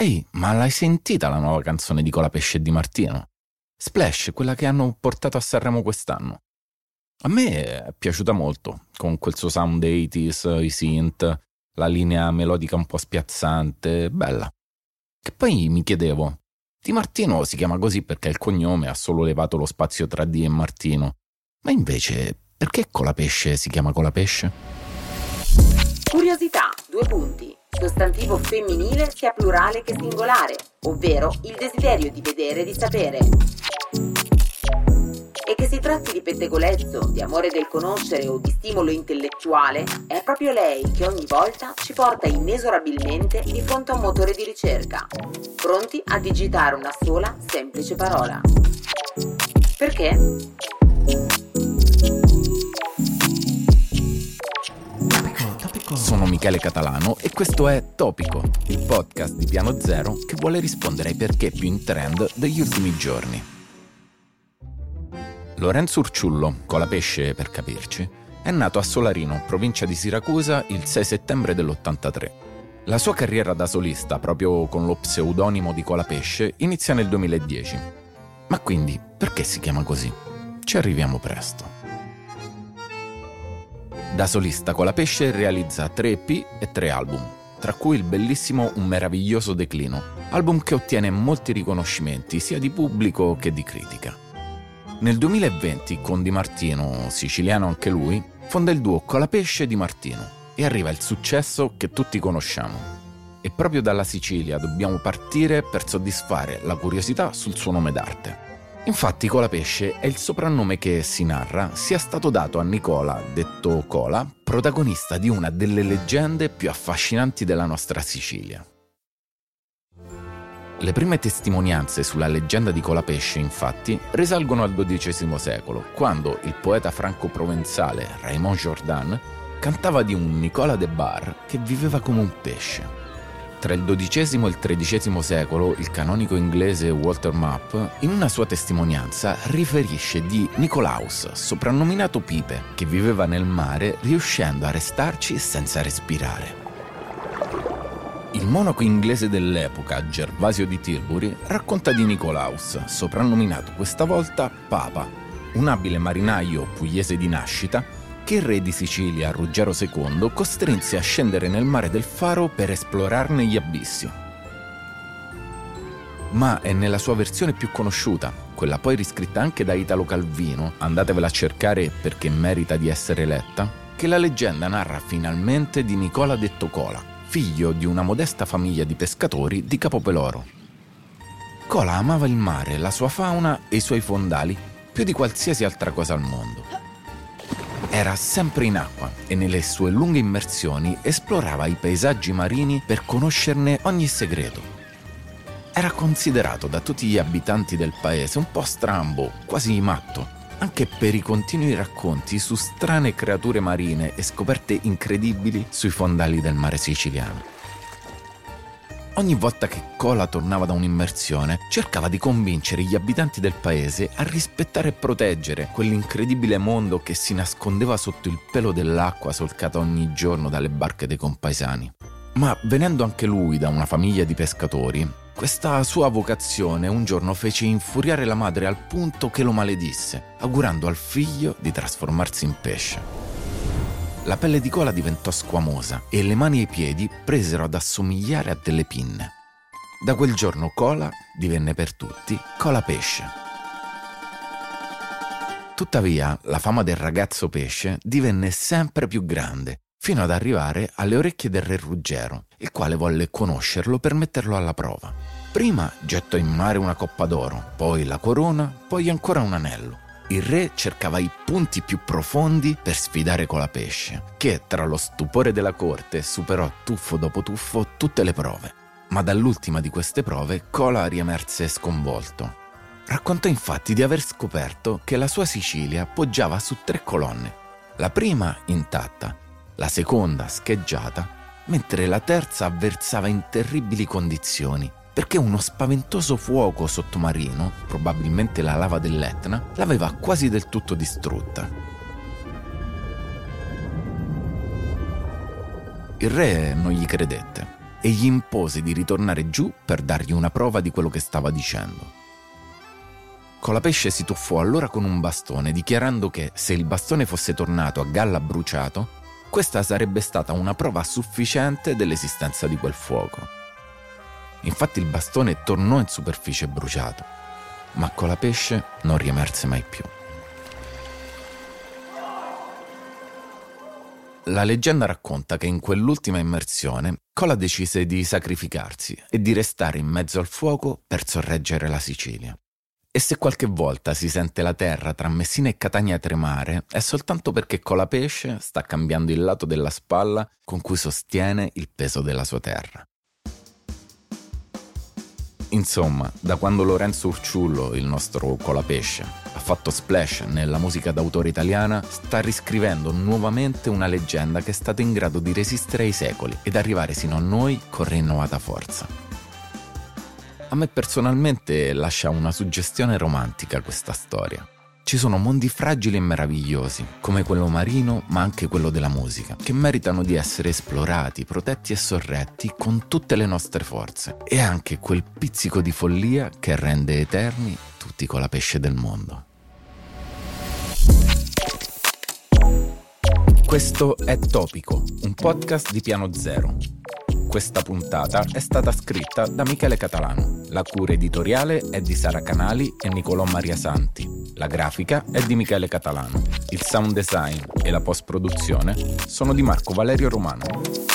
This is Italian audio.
Ehi, ma l'hai sentita la nuova canzone di Colapesce e Di Martino? Splash, quella che hanno portato a Sanremo quest'anno. A me è piaciuta molto, con quel suo sound 80s, i synth, la linea melodica un po' spiazzante, bella. Che poi mi chiedevo, Di Martino si chiama così perché il cognome ha solo levato lo spazio tra D e Martino, ma invece perché Colapesce si chiama Colapesce? Curiosità, due punti. Sostantivo femminile sia plurale che singolare, ovvero il desiderio di vedere e di sapere. E che si tratti di pettegolezzo, di amore del conoscere o di stimolo intellettuale, è proprio lei che ogni volta ci porta inesorabilmente di fronte a un motore di ricerca, pronti a digitare una sola semplice parola. Perché? Sono Michele Catalano e questo è Topico, il podcast di Piano Zero che vuole rispondere ai perché più in trend degli ultimi giorni. Lorenzo Urciullo, con la pesce per capirci, è nato a Solarino, provincia di Siracusa, il 6 settembre dell'83. La sua carriera da solista, proprio con lo pseudonimo di Colapesce, inizia nel 2010. Ma quindi, perché si chiama così? Ci arriviamo presto. Da solista Colapesce realizza tre EP e tre album, tra cui il bellissimo Un meraviglioso declino, album che ottiene molti riconoscimenti sia di pubblico che di critica. Nel 2020, con Di Martino, siciliano anche lui, fonda il duo Colapesce Di Martino e arriva il successo che tutti conosciamo. E proprio dalla Sicilia dobbiamo partire per soddisfare la curiosità sul suo nome d'arte. Infatti Colapesce è il soprannome che si narra sia stato dato a Nicola, detto Cola, protagonista di una delle leggende più affascinanti della nostra Sicilia. Le prime testimonianze sulla leggenda di Colapesce, infatti, risalgono al XII secolo, quando il poeta franco-provenzale Raymond Jordan cantava di un Nicola de Bar che viveva come un pesce. Tra il XII e il XIII secolo, il canonico inglese Walter Mapp, in una sua testimonianza, riferisce di Nicolaus, soprannominato Pipe, che viveva nel mare riuscendo a restarci senza respirare. Il monaco inglese dell'epoca, Gervasio di Tilbury, racconta di Nicolaus, soprannominato questa volta Papa, un abile marinaio pugliese di nascita che il re di Sicilia, Ruggero II, costrinse a scendere nel mare del Faro per esplorarne gli abissi. Ma è nella sua versione più conosciuta, quella poi riscritta anche da Italo Calvino, andatevela a cercare perché merita di essere letta, che la leggenda narra finalmente di Nicola detto Cola, figlio di una modesta famiglia di pescatori di Capopeloro. Cola amava il mare, la sua fauna e i suoi fondali più di qualsiasi altra cosa al mondo. Era sempre in acqua e nelle sue lunghe immersioni esplorava i paesaggi marini per conoscerne ogni segreto. Era considerato da tutti gli abitanti del paese un po' strambo, quasi matto, anche per i continui racconti su strane creature marine e scoperte incredibili sui fondali del mare siciliano. Ogni volta che Cola tornava da un'immersione, cercava di convincere gli abitanti del paese a rispettare e proteggere quell'incredibile mondo che si nascondeva sotto il pelo dell'acqua solcata ogni giorno dalle barche dei compaesani. Ma venendo anche lui da una famiglia di pescatori, questa sua vocazione un giorno fece infuriare la madre al punto che lo maledisse, augurando al figlio di trasformarsi in pesce. La pelle di cola diventò squamosa e le mani e i piedi presero ad assomigliare a delle pinne. Da quel giorno cola divenne per tutti cola pesce. Tuttavia, la fama del ragazzo pesce divenne sempre più grande, fino ad arrivare alle orecchie del re Ruggero, il quale volle conoscerlo per metterlo alla prova. Prima gettò in mare una coppa d'oro, poi la corona, poi ancora un anello il re cercava i punti più profondi per sfidare Colapesce, che tra lo stupore della corte superò tuffo dopo tuffo tutte le prove. Ma dall'ultima di queste prove Cola riemerse sconvolto. Raccontò infatti di aver scoperto che la sua Sicilia poggiava su tre colonne, la prima intatta, la seconda scheggiata, mentre la terza avversava in terribili condizioni perché uno spaventoso fuoco sottomarino, probabilmente la lava dell'Etna, l'aveva quasi del tutto distrutta. Il re non gli credette. e gli impose di ritornare giù per dargli una prova di quello che stava dicendo. Colapesce si tuffò allora con un bastone, dichiarando che se il bastone fosse tornato a galla bruciato, questa sarebbe stata una prova sufficiente dell'esistenza di quel fuoco. Infatti il bastone tornò in superficie bruciato, ma Colapesce non riemerse mai più. La leggenda racconta che in quell'ultima immersione Cola decise di sacrificarsi e di restare in mezzo al fuoco per sorreggere la Sicilia. E se qualche volta si sente la terra tra Messina e Catania tremare, è soltanto perché Colapesce sta cambiando il lato della spalla con cui sostiene il peso della sua terra. Insomma, da quando Lorenzo Urciullo, il nostro colapesce, ha fatto splash nella musica d'autore italiana, sta riscrivendo nuovamente una leggenda che è stata in grado di resistere ai secoli ed arrivare sino a noi con rinnovata forza. A me personalmente lascia una suggestione romantica questa storia. Ci sono mondi fragili e meravigliosi, come quello marino, ma anche quello della musica, che meritano di essere esplorati, protetti e sorretti con tutte le nostre forze. E anche quel pizzico di follia che rende eterni tutti con la pesce del mondo. Questo è Topico, un podcast di Piano Zero. Questa puntata è stata scritta da Michele Catalano. La cura editoriale è di Sara Canali e Nicolò Maria Santi. La grafica è di Michele Catalano. Il sound design e la post-produzione sono di Marco Valerio Romano.